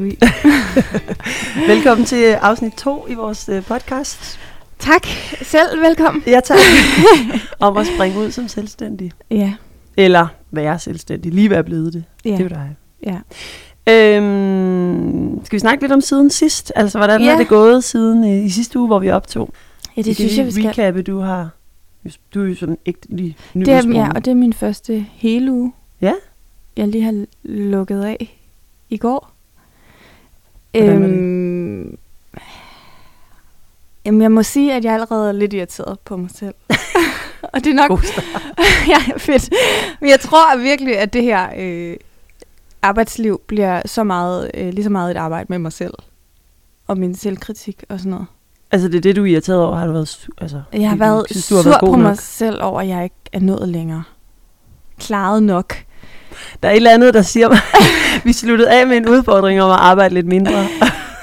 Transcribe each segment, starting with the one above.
Sui. Velkommen til afsnit 2 i vores øh, podcast. tak. Selv velkommen. Ja, tak. Om at springe ud som selvstændig. Ja. Eller være selvstændig. Lige være blevet det. Ja. Det er jo dig. ja. Øhm, skal vi snakke lidt om siden sidst? Altså, hvordan Ja. er det gået siden øh, i sidste uge, hvor vi optog? Ja, det synes jeg, vi skal. Recappe, du har... Du er jo sådan ikke lige ny Det er, ja, og det er min første hele uge. Ja. Jeg lige har lukket af i går. Øhm, jamen, jeg må sige, at jeg allerede er lidt irriteret på mig selv. og det er nok ja, fedt. Men jeg tror virkelig, at det her øh, arbejdsliv bliver så meget, øh, lige så meget et arbejde med mig selv. Og min selvkritik og sådan noget. Altså, det er det, du er irriteret over. Har du været... Altså, Jeg har været synes, sur du har været god på nok? mig selv over, at jeg ikke er nået længere. Klaret nok. Der er et eller andet, der siger mig, vi sluttede af med en udfordring om at arbejde lidt mindre.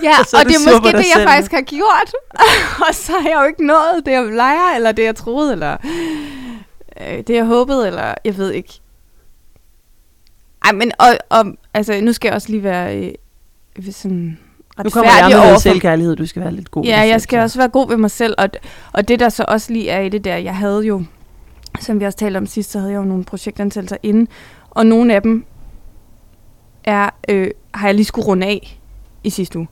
Ja, Og og, det er måske det, jeg selv. faktisk har gjort. og så har jeg jo ikke nået det, jeg leger, eller det, jeg troede, eller øh, det, jeg håbede, eller jeg ved ikke. Ej, men og, og, altså, nu skal jeg også lige være øh, sådan Nu kommer jeg med noget over for selvkærlighed. Du skal være lidt god. Ja, jeg skal så. også være god ved mig selv, og, og det der så også lige er i det der, jeg havde jo, som vi også talte om sidst, så havde jeg jo nogle projektansættelser inde, og nogle af dem er, øh, har jeg lige skulle runde af i sidste uge.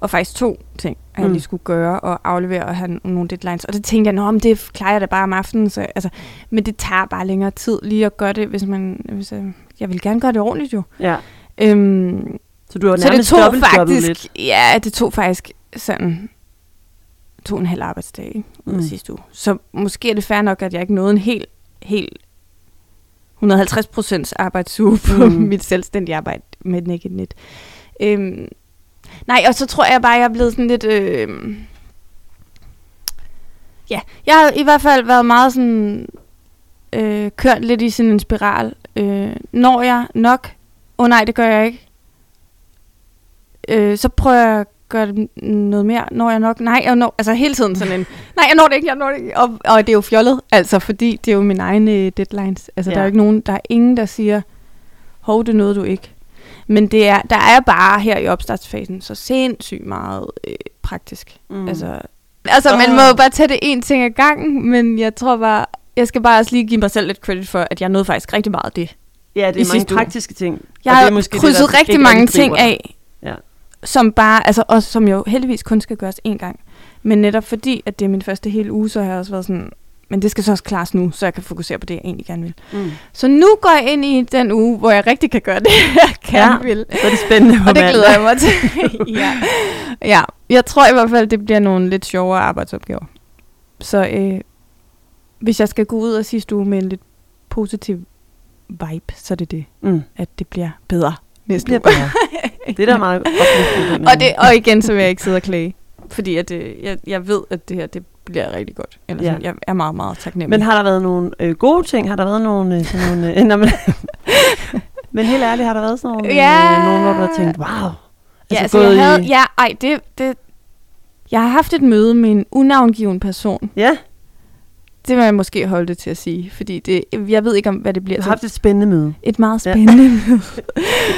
Og faktisk to ting, har jeg Mm. lige skulle gøre og aflevere og have nogle deadlines. Og det tænkte jeg, nå, men det klarer jeg da bare om aftenen. Så, altså, men det tager bare længere tid lige at gøre det, hvis man... Hvis, øh, jeg vil gerne gøre det ordentligt jo. Ja. Øhm, Så du har så det nærmest tog faktisk, lidt. ja, det tog faktisk sådan to og en halv arbejdsdag ikke, Mm. sidste uge. Så måske er det fair nok, at jeg ikke nåede en helt, helt 150 procents arbejdsuge på Mm. mit selvstændige arbejde med Naked Net. Øhm, nej, og så tror jeg bare, jeg er blevet sådan lidt... Øh, ja, jeg har i hvert fald været meget sådan... Øh, kørt lidt i sådan en spiral. Øh, når jeg nok... Åh oh, nej, det gør jeg ikke øh, så prøver jeg gøre det noget mere, når jeg nok, nej, jeg når, altså hele tiden sådan en, nej, jeg når det ikke, jeg når det ikke, og, og det er jo fjollet, altså, fordi det er jo min egen øh, deadlines, altså, ja. der er jo ikke nogen, der er ingen, der siger, hov, det nåede du ikke, men det er, der er bare her i opstartsfasen så sindssygt meget øh, praktisk, Mm. altså, altså, man må jo bare tage det en ting ad gangen, men jeg tror bare, jeg skal bare også lige give mig selv lidt credit for, at jeg nåede faktisk rigtig meget af det. ja, det i er mange praktiske ting. Jeg har måske det, krydset der rigtig mange ting af. Som bare, altså også som jo heldigvis kun skal gøres én gang. Men netop fordi, at det er min første hele uge, så har jeg også været sådan, men det skal så også klares nu, så jeg kan fokusere på det, jeg egentlig gerne vil. Mm. Så nu går jeg ind i den uge, hvor jeg rigtig kan gøre det, jeg gerne Ja. vil. Så er det spændende Og det glæder jeg mig til. ja. ja, jeg tror i hvert fald, det bliver nogle lidt sjovere arbejdsopgaver. Så øh, hvis jeg skal gå ud af sidste uge med en lidt positiv vibe, så er det det, Mm. at det bliver bedre næste uge. Det er da meget og, det, og igen, så vil jeg ikke sidde og klage. Fordi at, øh, jeg, jeg ved, at det her det bliver rigtig godt. Eller Ja. sådan, jeg er meget, meget taknemmelig. Men har der været nogle øh, gode ting? Har der været nogle... Øh, sådan nogle øh, men, men helt ærligt, har der været sådan nogle, Ja. øh, nogle hvor du har tænkt, wow. ja, altså, jeg havde, ja, ej, det, det, jeg har haft et møde med en unavngiven person. ja, Det vil jeg måske holde det til at sige, fordi det, jeg ved ikke, om hvad det bliver du har haft et spændende møde. Et meget Ja. spændende møde.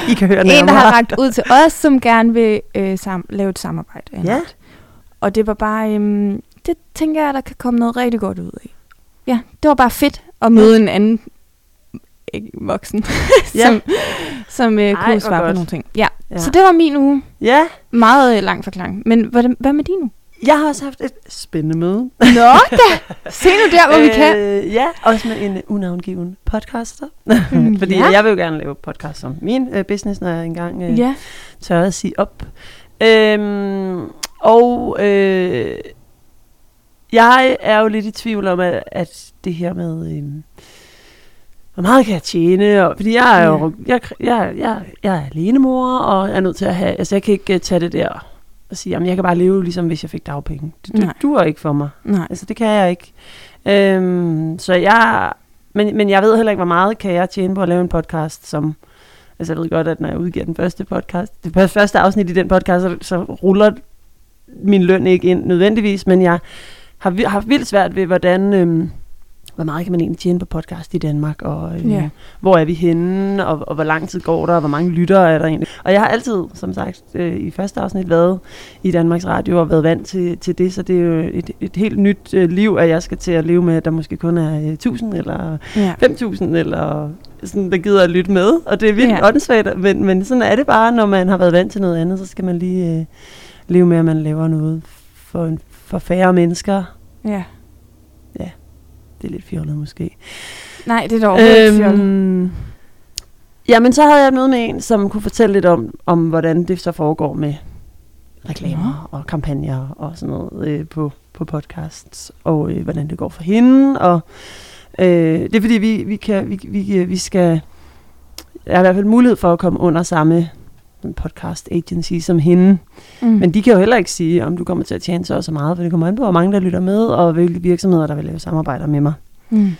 I kan høre en, nærmere. der har ragt ud til os, som gerne vil øh, sam- lave et samarbejde. en Ja. art. Og det var bare, øhm, det tænker jeg, der kan komme noget rigtig godt ud af. Ja, det var bare fedt at møde en anden ikke, voksen, Ja. som, som øh, Ej, kunne svare på godt. nogle ting. Ja. Ja. ja, så det var min uge. Ja, Meget øh, lang forklaring. Men hvad, hvad med din uge? Jeg har også haft et spændende møde. Nå da! Se nu der, hvor vi kan. Øh, ja, også med en uh, unavngiven podcaster. Mm, Fordi ja. jeg vil jo gerne lave podcast som min uh, business, når jeg engang uh, Ja. tør at sige op. Øhm, og øh, jeg er jo lidt i tvivl om, at, at det her med, øhm, hvor meget kan jeg tjene? Og, fordi jeg er jo, jeg, jeg, jeg, jeg er alenemor, og jeg er nødt til at have, altså jeg kan ikke uh, tage det der og sige, jamen jeg kan bare leve, ligesom hvis jeg fik dagpenge. Det, det duer ikke for mig. Nej. Altså, det kan jeg ikke. Øhm, så jeg... Men, men jeg ved heller ikke, hvor meget kan jeg tjene på at lave en podcast, som... Altså, jeg ved godt, at når jeg udgiver den første podcast, det første afsnit i den podcast, så, så ruller min løn ikke ind nødvendigvis, men jeg har haft vildt svært ved, hvordan... Øhm, hvor meget kan man egentlig tjene på podcast i Danmark, og øh, Ja. hvor er vi henne, og, og hvor lang tid går der, og hvor mange lyttere er der egentlig. Og jeg har altid, som sagt, øh, i første afsnit været i Danmarks Radio og været vant til, til det, så det er jo et, et helt nyt øh, liv, at jeg skal til at leve med, at der måske kun er øh, 1000 eller Ja. 5.000, eller sådan, der gider at lytte med. Og det er virkelig Ja. åndssvagt, men, men sådan er det bare, når man har været vant til noget andet, så skal man lige øh, leve med, at man laver noget for, en- for færre mennesker. ja. Det er lidt fjollet måske. Nej, det er da overhovedet ikke fjollet. Øhm, ja, men så havde jeg et møde med en, som kunne fortælle lidt om, om hvordan det så foregår med reklamer og kampagner og sådan noget øh, på, på podcasts, og øh, hvordan det går for hende. Og øh, det er fordi, vi, vi, kan, vi, vi, vi skal... Der er i hvert fald mulighed for at komme under samme podcast agency som hende. Mm. Men de kan jo heller ikke sige, om du kommer til at tjene så og så meget, for det kommer an på, hvor mange der lytter med, og hvilke virksomheder, der vil lave samarbejder med mig. Mm.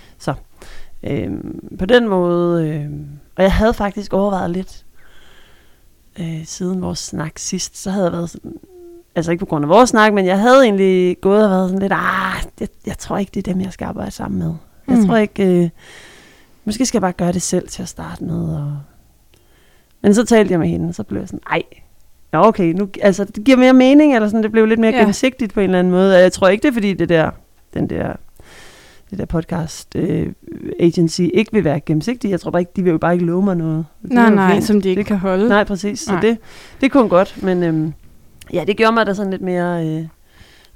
Øhm, på den måde, øhm, og jeg havde faktisk overvejet lidt, øh, siden vores snak sidst, så havde jeg været sådan, altså ikke på grund af vores snak, men jeg havde egentlig gået og været sådan lidt, ah, jeg, jeg tror ikke, det er dem, jeg skal arbejde sammen med. Jeg Mm. tror ikke, øh, måske skal jeg bare gøre det selv til at starte med. Og... Men så talte jeg med hende, og så blev jeg sådan, ej, Nå, okay, nu, altså, det giver mere mening, eller sådan, det blev lidt mere Ja. ja. gennemsigtigt på en eller anden måde. Jeg tror ikke, det er fordi, det der, den der, det der podcast øh, agency ikke vil være gennemsigtigt. Jeg tror bare ikke, de vil jo bare ikke love mig noget. Det Nej, nej, fint. som de ikke det, kan holde. Nej, præcis. Nej. Så det, det kunne godt, men øhm, ja, det gjorde mig da sådan lidt mere øh,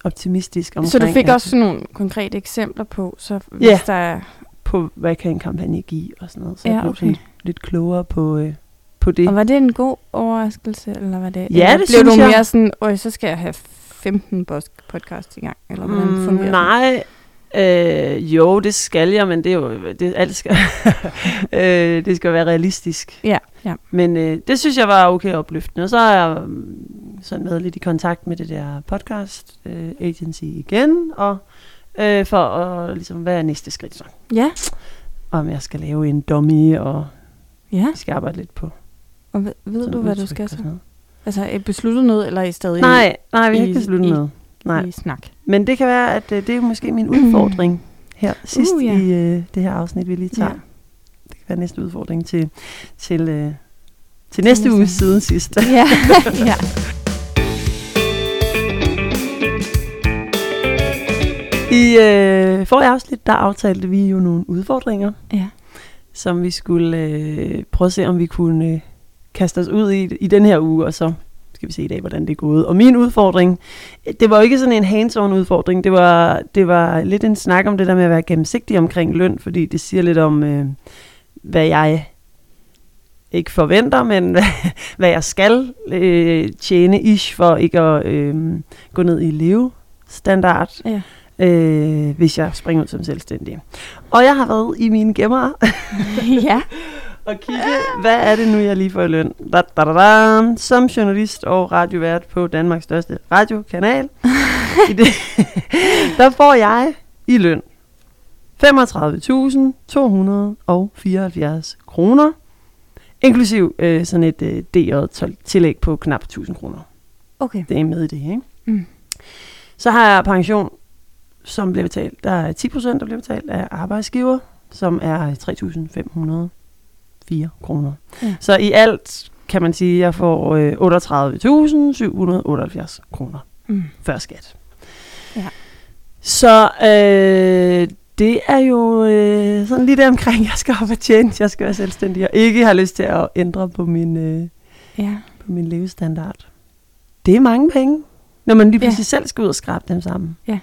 optimistisk omkring. Så du fik at- også sådan nogle konkrete eksempler på, så hvis Ja. der er... på, hvad kan en kampagne give og sådan noget. Så Ja, jeg blev okay. sådan lidt klogere på, øh, på det. Og var det en god overraskelse, eller var det... Ja, eller det blev du jeg. mere sådan, øj, så skal jeg have 15 pos- podcast i gang, eller hvordan Mm, fungerer det? nej, øh, jo, det skal jeg, men det er jo, det, alt skal, øh, det skal være realistisk. Ja, ja. Men øh, det synes jeg var okay opløftende. Og så er jeg mm, sådan været lidt i kontakt med det der podcast øh, agency igen, og øh, for at ligesom, hvad er næste skridt så? Ja, Om jeg skal lave en dummy, og ja. vi skal arbejde lidt på Og ved, ved du, hvad du skal så? Altså, er I besluttet noget, eller er I stadig Nej, nej, vi har ikke besluttet i- noget. Nej. i snak? Men det kan være, at øh, det er måske min udfordring her sidst Uh, ja. i øh, det her afsnit, vi lige tager. Ja. Det kan være næste udfordring til, til, øh, til næste uge næste. siden sidst. ja, ja. I øh, forrige afsnit, der aftalte vi jo nogle udfordringer, ja. som vi skulle øh, prøve at se, om vi kunne øh, kaste os ud i i den her uge, og så skal vi se i dag, hvordan det er gået. Og min udfordring, det var jo ikke sådan en hands-on udfordring, det var, det var lidt en snak om det der med at være gennemsigtig omkring løn, fordi det siger lidt om, øh, hvad jeg ikke forventer, men hvad, hvad jeg skal øh, tjene ish for ikke at øh, gå ned i levestandard ja. øh, hvis jeg springer ud som selvstændig. Og jeg har været i mine gemmer ja. og kigge, hvad er det nu, jeg lige får i løn? Da, da, da, da. Som journalist og radiovært på Danmarks største radiokanal, i det, der får jeg i løn 35.274 kroner, inklusiv øh, sådan et øh, DR-tillæg på knap 1000 kroner. Okay. Det er med i det, ikke? Mm. Så har jeg pension, som bliver betalt. Der er 10 procent, der bliver betalt af arbejdsgiver, som er 3.504 kroner. Ja. Så i alt kan man sige, at jeg får øh, 38.778 kroner Mm. før skat. Ja. Så øh, det er jo øh, sådan lige der omkring, jeg skal op og tjene, jeg skal være selvstændig, og ikke har lyst til at ændre på min, øh, Ja. på min levestandard. Det er mange penge, når man lige Ja. pludselig selv skal ud og skrabe dem sammen. Ja.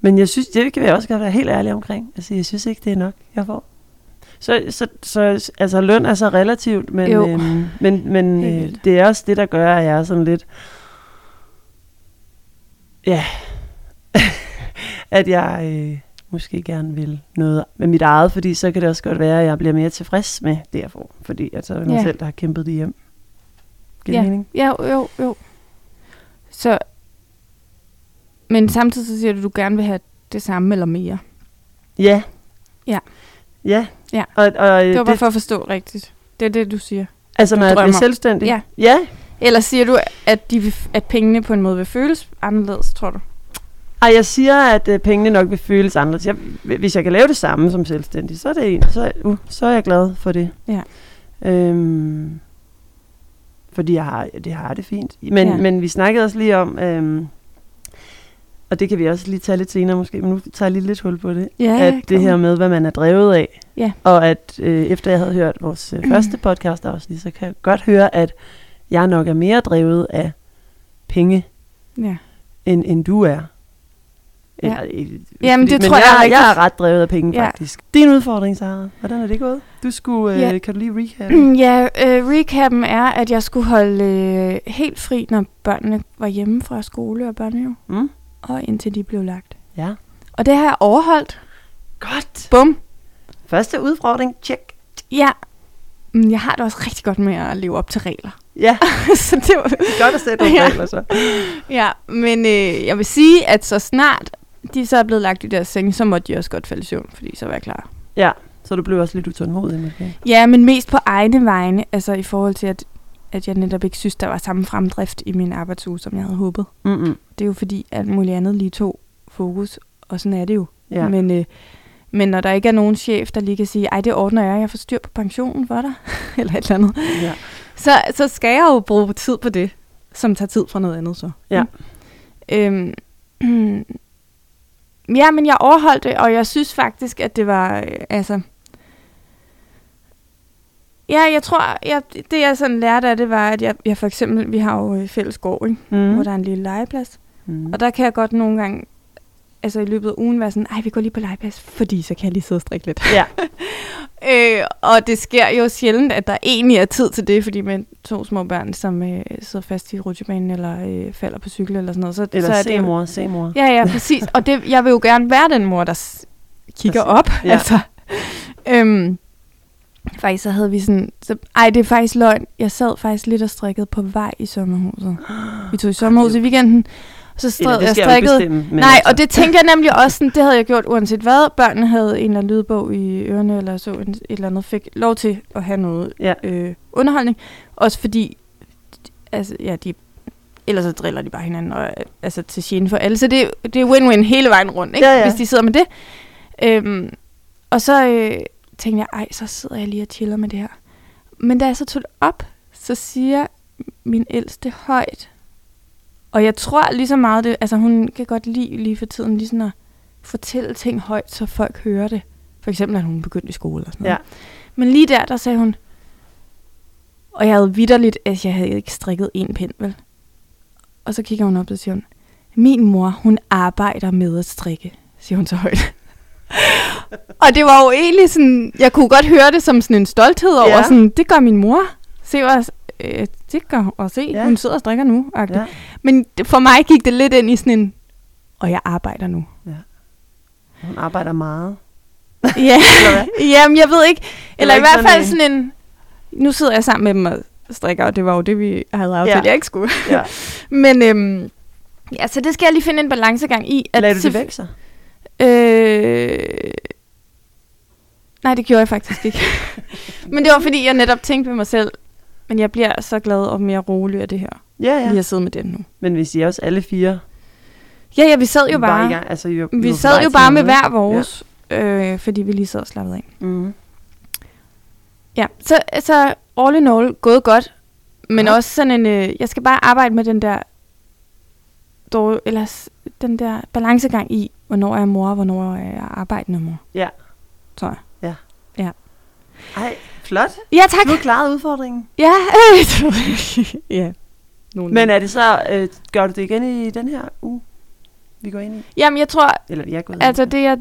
Men jeg synes, det kan jeg også godt være helt ærlig omkring. Altså, jeg synes ikke, det er nok, jeg får. Så, så, så altså, løn er så relativt, men, Jo. øhm, men, men øh, det er også det, der gør, at jeg er sådan lidt... Ja. at jeg øh, måske gerne vil noget med mit eget, fordi så kan det også godt være, at jeg bliver mere tilfreds med det, jeg får. Fordi at så er det mig Ja. selv, der har kæmpet det hjem. Giver Ja. mening? Ja, jo, jo, jo. Så, men samtidig så siger du, at du gerne vil have det samme eller mere. Ja. Ja. Ja. Ja. Og, og, øh, Det var bare for at forstå rigtigt. Det er det, du siger. altså, når jeg bliver selvstændig? Ja. Ja. Eller siger du, at, de vil, at pengene på en måde vil føles anderledes, tror du? Ej, jeg siger, at øh, pengene nok vil føles anderledes. Jeg, hvis jeg kan lave det samme som selvstændig, så er, det, en- så, uh, så er jeg glad for det. Ja. Øhm, fordi jeg har, det har det fint. Men, ja. men vi snakkede også lige om, øhm, og det kan vi også lige tage lidt senere måske, men nu tager jeg lige lidt hul på det. Ja, at det her med, hvad man er drevet af. Ja. Og at øh, efter jeg havde hørt vores øh, første podcast afsnit, så kan jeg godt høre, at jeg nok er mere drevet af penge, Ja. end, end du er. Ja. Eller, øh, Jamen, det men tror jeg jeg, rigtigt. jeg er ret drevet af penge, Ja. faktisk. Din udfordring, Sara. Hvordan er det gået? Du skulle, øh, Ja. kan du lige recap? Ja, øh, recappen er, at jeg skulle holde øh, helt fri, når børnene var hjemme fra skole og børnehave, Mm? Og indtil de blev lagt. Ja. Og det har jeg overholdt. Godt. Bum. Første udfordring, check. Ja. Men jeg har det også rigtig godt med at leve op til regler. Ja, så det var... det er godt at sætte nogle Ja. regler så. Ja, men øh, jeg vil sige, at så snart de så er blevet lagt i deres seng, så måtte de også godt falde i søvn, fordi så var jeg klar. Ja, så du blev også lidt utålmodig måske. Ja, men mest på egne vegne, altså i forhold til, at, at jeg netop ikke synes, der var samme fremdrift i min arbejdsuge, som jeg havde håbet. Mm-mm. Det er jo fordi, alt muligt andet lige tog fokus, og sådan er det jo. Ja. Men, øh, men når der ikke er nogen chef, der lige kan sige, ej, det ordner jeg, jeg får styr på pensionen for dig, eller et eller andet, ja. så, så skal jeg jo bruge tid på det, som tager tid fra noget andet så. Ja. Øhm, ja, men jeg overholdt det, og jeg synes faktisk, at det var, øh, altså... Ja, jeg tror, jeg, det jeg sådan lærte af det, var, at jeg, jeg for eksempel, vi har jo øh, fælles gård, ikke? Mm. Mm. hvor der er en lille legeplads. Mm. Og der kan jeg godt nogle gange, altså i løbet af ugen, være sådan, ej, vi går lige på legeplads, fordi så kan jeg lige sidde og strikke lidt. Ja. øh, og det sker jo sjældent, at der egentlig er tid til det, fordi med to små børn, som øh, sidder fast i rutsjebanen, eller øh, falder på cykel, eller sådan noget, så, Eller så er se det mor, se mor. Ja, ja, præcis. Og det, jeg vil jo gerne være den mor, der kigger op. Ja. Altså. Øhm, faktisk så havde vi sådan... Så, ej, det er faktisk løgn. Jeg sad faktisk lidt og strikkede på vej i sommerhuset. Vi tog i sommerhuset i weekenden. Og så Eller, stred, det jeg bestemme. Men Nej, altså, og det tænker jeg nemlig også, sådan, det havde jeg gjort uanset hvad. Børnene havde en eller anden lydbog i ørerne, eller så en, et eller andet, fik lov til at have noget Ja. øh, underholdning. Også fordi, altså, ja, de, ellers så driller de bare hinanden, og, altså til gene for alle. Så det, det er win-win hele vejen rundt, ikke? Ja, ja. hvis de sidder med det. Øhm, og så øh, tænkte jeg, ej, så sidder jeg lige og chiller med det her. Men da jeg så tog det op, så siger min ældste højt, og jeg tror lige så meget det, altså hun kan godt lide lige for tiden lige sådan at fortælle ting højt, så folk hører det. For eksempel, at hun begyndte i skole og sådan noget. Ja. Men lige der, der sagde hun, og jeg havde vidderligt, at jeg havde ikke strikket en pind, vel? Og så kigger hun op, og siger hun, min mor, hun arbejder med at strikke, siger hun så højt. og det var jo egentlig sådan, jeg kunne godt høre det som sådan en stolthed over, Ja. sådan, det gør min mor. Se, hvad, øh, gør og se, Ja. ja. hun sidder og strikker nu. Ja. Ja. Men for mig gik det lidt ind i sådan en, og jeg arbejder nu. Hun arbejder meget. ja, jamen jeg ved ikke, eller i ikke hvert fald sådan en, nu sidder jeg sammen med dem og strikker, og det var jo det, vi havde aftalt, Ja. ja. jeg ikke skulle. Ja. Men øhm, ja, så det skal jeg lige finde en balancegang i. At Lagde du det til- væk så? Øh, nej, det gjorde jeg faktisk ikke. men det var fordi, jeg netop tænkte ved mig selv, men jeg bliver så glad og mere rolig af det her. Ja, Ja. ja. Lige at sidde med den nu. Men hvis I også alle fire Ja, ja, vi sad jo bare, i gang, altså, I vi sad jo bare med noget, hver vores, ja. øh, fordi vi lige sad og slappede af. Mm. Ja, så altså, all in all, gået godt. Men Ja. også sådan en, øh, jeg skal bare arbejde med den der, dår, eller den der balancegang i, hvornår er jeg mor, og hvornår er jeg arbejdende mor. Ja. Tror jeg. Ej, flot. Ja, tak. Du har klaret udfordringen. Ja, øh, ja. Nogen. Men er det så, øh, gør du det igen i den her uge, vi går ind i? Jamen, jeg tror, Eller er gået altså ind det jeg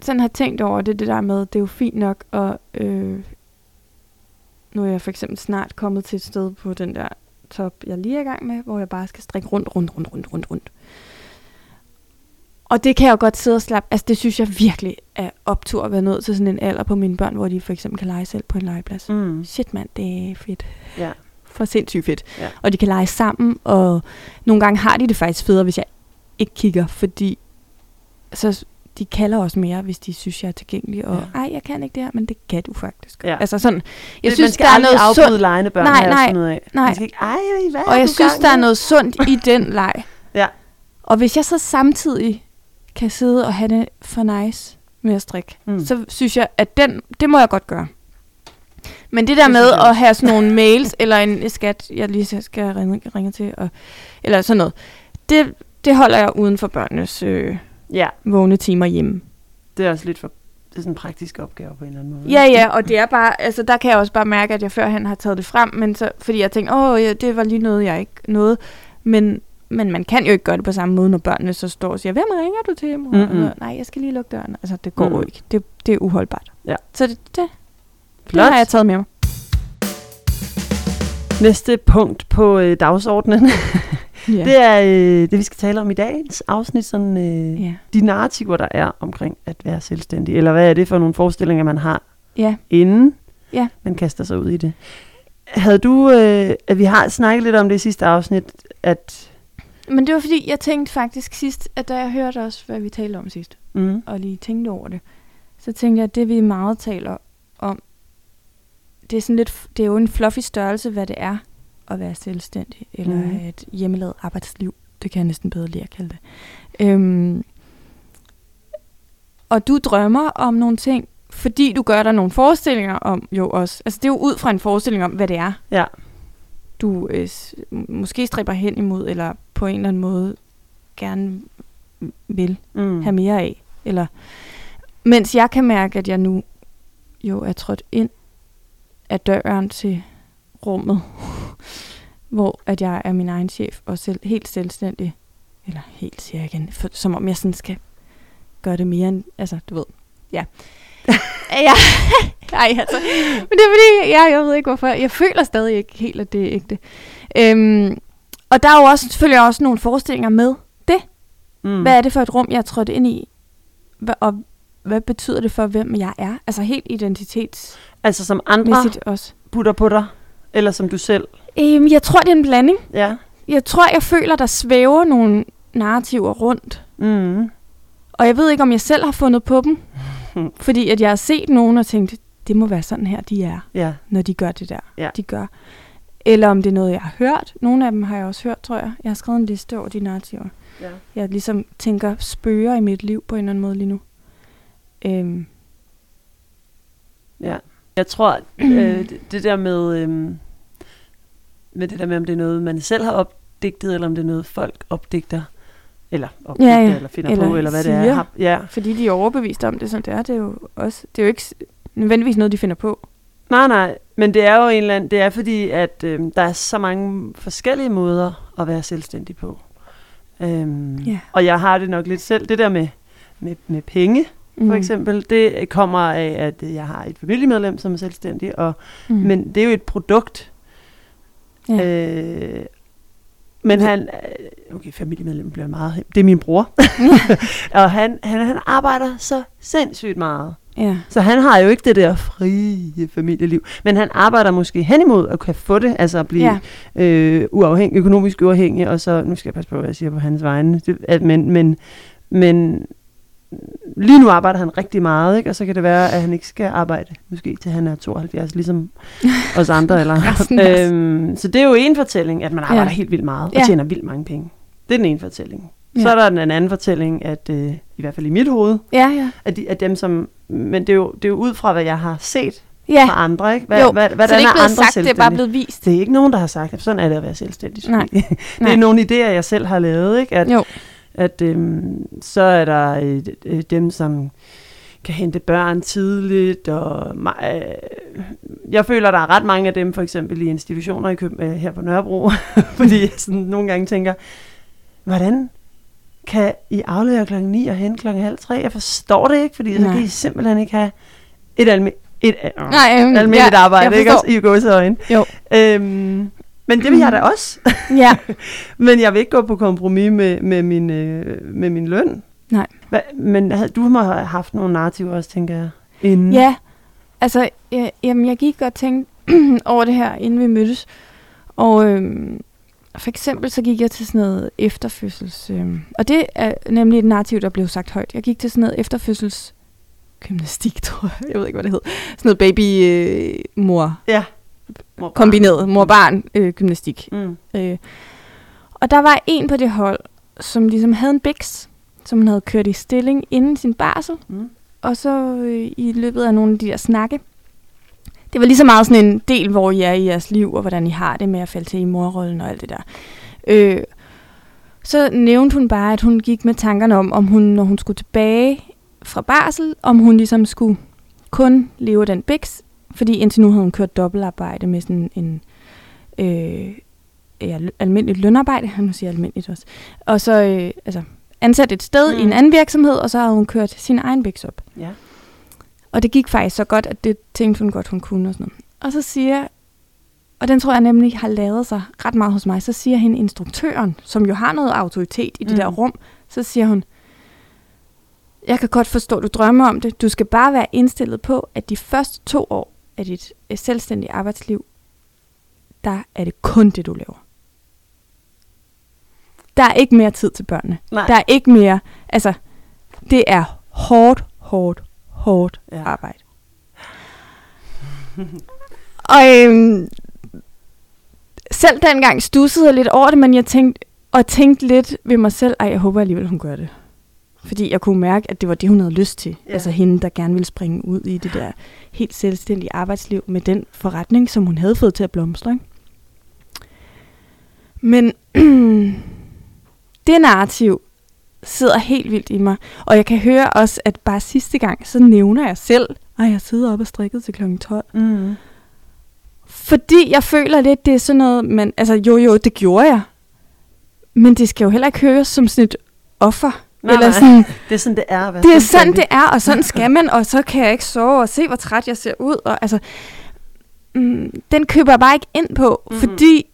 sådan har tænkt over, det er det der med, det er jo fint nok, og øh, nu er jeg for eksempel snart kommet til et sted på den der top, jeg lige er i gang med, hvor jeg bare skal strikke rundt, rundt, rundt, rundt, rundt, rundt. Og det kan jeg jo godt sidde og slappe. Altså det synes jeg virkelig er optur at være nødt til sådan en alder på mine børn, hvor de for eksempel kan lege selv på en legeplads. Mm. Shit mand, det er fedt. Ja. For sindssygt fedt. Ja. Og de kan lege sammen, og nogle gange har de det faktisk federe, hvis jeg ikke kigger, fordi så de kalder også mere, hvis de synes, jeg er tilgængelig. Og Ja. ej, jeg kan ikke det her, men det kan du faktisk. Ja. Altså sådan, jeg Det- synes, man skal der er noget afbryde sundt. legende børn, Nej, nej, ud af. nej. Man skal ikke, ej, hvad Og jeg synes, der er med?" noget sundt i den leg. Ja. Og hvis jeg så samtidig kan sidde og have det for nice med at strikke, Mm. så synes jeg, at den, det må jeg godt gøre. Men det der med at have sådan nogle mails, eller en skat, jeg lige skal ringe, ringe til, og, eller sådan noget, det, det holder jeg uden for børnenes øh, Ja, vågne timer hjemme. det er også lidt for... Det er sådan en praktisk opgave på en eller anden måde. Ja, ja, og det er bare, altså der kan jeg også bare mærke, at jeg førhen har taget det frem, men så, fordi jeg tænkte, åh, ja, det var lige noget, jeg ikke nåede. Men, men man kan jo ikke gøre det på samme måde, når børnene så står og siger, hvem ringer du til? Mor? Mm-hmm. Nej, jeg skal lige lukke døren. Altså, det går Mm. jo ikke. Det, det er uholdbart. Ja. Så det, det, det Flot. har jeg taget med mig. Næste punkt på øh, dagsordenen, Ja. det er øh, det, vi skal tale om i dagens afsnit. Sådan, øh, ja. de narrativer, der er omkring at være selvstændig. Eller hvad er det for nogle forestillinger, man har, ja. inden Ja. man kaster sig ud i det. Havde du, øh, at vi har snakket lidt om det i sidste afsnit, at... Men det var fordi, jeg tænkte faktisk sidst, at da jeg hørte også, hvad vi talte om sidst, Mm, og lige tænkte over det, så tænkte jeg, at det vi meget taler om, det er, sådan lidt, det er jo en fluffy størrelse, hvad det er at være selvstændig, eller mm. et hjemmelavet arbejdsliv. Det kan jeg næsten bedre lide at kalde det. Øhm, og du drømmer om nogle ting, fordi du gør dig nogle forestillinger om jo også. Altså det er jo ud fra en forestilling om, hvad det er, ja. Du øh, måske stræber hen imod, eller på en eller anden måde gerne vil Mm. have mere af. Eller, mens jeg kan mærke, at jeg nu jo er trådt ind af døren til rummet, hvor at jeg er min egen chef og selv, helt selvstændig. Eller helt siger jeg igen, for, som om jeg sådan skal gøre det mere end, altså du ved, ja. Ja, ej, altså. Men det er fordi, jeg, jeg ved ikke hvorfor, jeg føler stadig ikke helt, at det er ægte. Øhm, og der er jo også, selvfølgelig også nogle forestillinger med det. Mm. Hvad er det for et rum, jeg er trådt ind i? Hva, og hvad betyder det for, hvem jeg er? Altså helt identitetsmæssigt Altså som andre også. putter på dig, eller som du selv. Øhm, jeg tror, det er en blanding. Ja. Jeg tror, jeg føler, der svæver nogle narrativer rundt. Mm. Og jeg ved ikke, om jeg selv har fundet på dem. Fordi at jeg har set nogen og tænkt, det må være sådan her, de er, Ja. når de gør det der, Ja. de gør. Eller om det er noget, jeg har hørt. Nogle af dem har jeg også hørt, tror jeg. Jeg har skrevet en liste over de narrativer. ja. Jeg ligesom tænker spørger i mit liv på en eller anden måde lige nu. Øhm, Ja. Jeg tror, øh, det, det der med, øh, med det der med, om det er noget, man selv har opdigtet, eller om det er noget, folk opdigter, eller opdigter, Ja, ja. eller finder Eller på, eller hvad det er. siger. Ja. Fordi de er overbevist om det, som det er. Det er jo også, det er jo ikke nødvendigvis noget, de finder på. Nej, nej, men det er jo en eller anden, det er fordi, at øh, der er så mange forskellige måder at være selvstændig på. Øhm, Ja. Og jeg har det nok lidt selv, det der med, med, med penge, Mm. for eksempel, det kommer af, at jeg har et familiemedlem, som er selvstændig, og, Mm. mm. men det er jo et produkt. Ja. Øh, men han, øh, okay, familiemedlem bliver meget, det er min bror, og han, han, han arbejder så sindssygt meget. ja. Så han har jo ikke det der frie familieliv, men han arbejder måske hen imod at kan få det, altså at blive ja. øh, uafhængig, økonomisk uafhængig, og så, nu skal jeg passe på, hvad jeg siger på hans vegne, det, at, men, men, men lige nu arbejder han rigtig meget, ikke? og så kan det være, at han ikke skal arbejde, måske til han er 72, ligesom os andre. Eller, øhm, så det er jo en fortælling, at man arbejder Ja. helt vildt meget, og Ja. tjener vildt mange penge. Det er den ene fortælling. Ja. Så er der den anden fortælling, at øh, i hvert fald i mit hoved, Ja, ja. at, de, at dem som, men det er, jo, det er jo ud fra, hvad jeg har set Ja, fra andre, ikke? Hvad, jo. hvad, hvad så det er ikke blevet sagt, det er bare blevet vist. det er ikke nogen, der har sagt, at sådan er det at være selvstændig. Nej. det Nej. er nogle idéer, jeg selv har lavet. Ikke? At, Jo. At øhm, så er der øh, øh, dem, som kan hente børn tidligt. Og, øh, jeg føler, der er ret mange af dem, for eksempel i institutioner i Køb- øh, her på Nørrebro. fordi jeg sådan nogle gange tænker, hvordan kan I aflevere klokken 9 og hente klokken halv 3? Jeg forstår det ikke, fordi så Nej. kan I simpelthen ikke have et, almi- et, øh, Nej, øhm, almindeligt ja, arbejde, ikke også? I gåseøjne. Jo. Øhm, men det vil jeg da også. Ja, men jeg vil ikke gå på kompromis med, med, min, øh, med min løn. Nej. Hva, men du må have haft nogle narrativer også, tænker jeg. Inden. ja. Altså, ja, jamen, jeg gik og tænkte over det her, inden vi mødtes. Og øhm, for eksempel så gik jeg til sådan noget efterfødsels... Øhm, og det er nemlig et narrativ, der blev sagt højt. Jeg gik til sådan noget efterfødsels gymnastik, tror jeg. Jeg ved ikke, hvad det hed. Sådan noget baby-mor Ja. Mor- kombineret mor-barn øh, gymnastik. Mm. Øh. Og der var en på det hold, som ligesom havde en biks. som hun havde kørt i stilling inden sin barsel. Mm. Og så øh, i løbet af nogle af de der snakke, det var lige så meget sådan en del, hvor I er i jeres liv, og hvordan I har det med at falde til i morrollen og alt det der. Øh, så nævnte hun bare, at hun gik med tankerne om, om hun, når hun skulle tilbage fra barsel, om hun ligesom skulle kun leve den biks, fordi indtil nu havde hun kørt dobbeltarbejde med sådan en øh, ja, almindeligt lønarbejde, nu siger almindeligt også, og så øh, altså, ansat et sted mm. i en Mm. anden virksomhed, og så havde hun kørt sin egen biks op. Ja. Og det gik faktisk så godt, at det tænkte hun godt, hun kunne og sådan noget. Og så siger, og den tror jeg nemlig har lavet sig ret meget hos mig, så siger hende instruktøren, som jo har noget autoritet i det Mm. der rum, så siger hun, jeg kan godt forstå, at du drømmer om det. Du skal bare være indstillet på, at de første to år af dit selvstændige arbejdsliv, der er det kun det, du laver. Der er ikke mere tid til børnene. Nej. Der er ikke mere, altså, det er hårdt, hårdt, hårdt ja. arbejde. og øhm, selv dengang stussede jeg lidt over det, men jeg tænkte, og tænkte lidt ved mig selv, ej, jeg håber alligevel, hun gør det. Fordi jeg kunne mærke, at det var det, hun havde lyst til. Ja. Altså hende, der gerne ville springe ud i det der helt selvstændige arbejdsliv med den forretning, som hun havde fået til at blomstre. Ikke? Men det narrativ sidder helt vildt i mig. Og jeg kan høre også, at bare sidste gang, så nævner jeg selv, at jeg sidder op og strikket til kl. 12. Mm. Fordi jeg føler lidt, det er sådan noget, men altså jo jo, det gjorde jeg. Men det skal jo heller ikke høres som sådan et offer. Nej, Eller nej. sådan, Det er sådan, det er. være det er sådan, det er, og sådan skal man, og så kan jeg ikke sove og se, hvor træt jeg ser ud. Og, altså, mm, den køber jeg bare ikke ind på, mm-hmm. fordi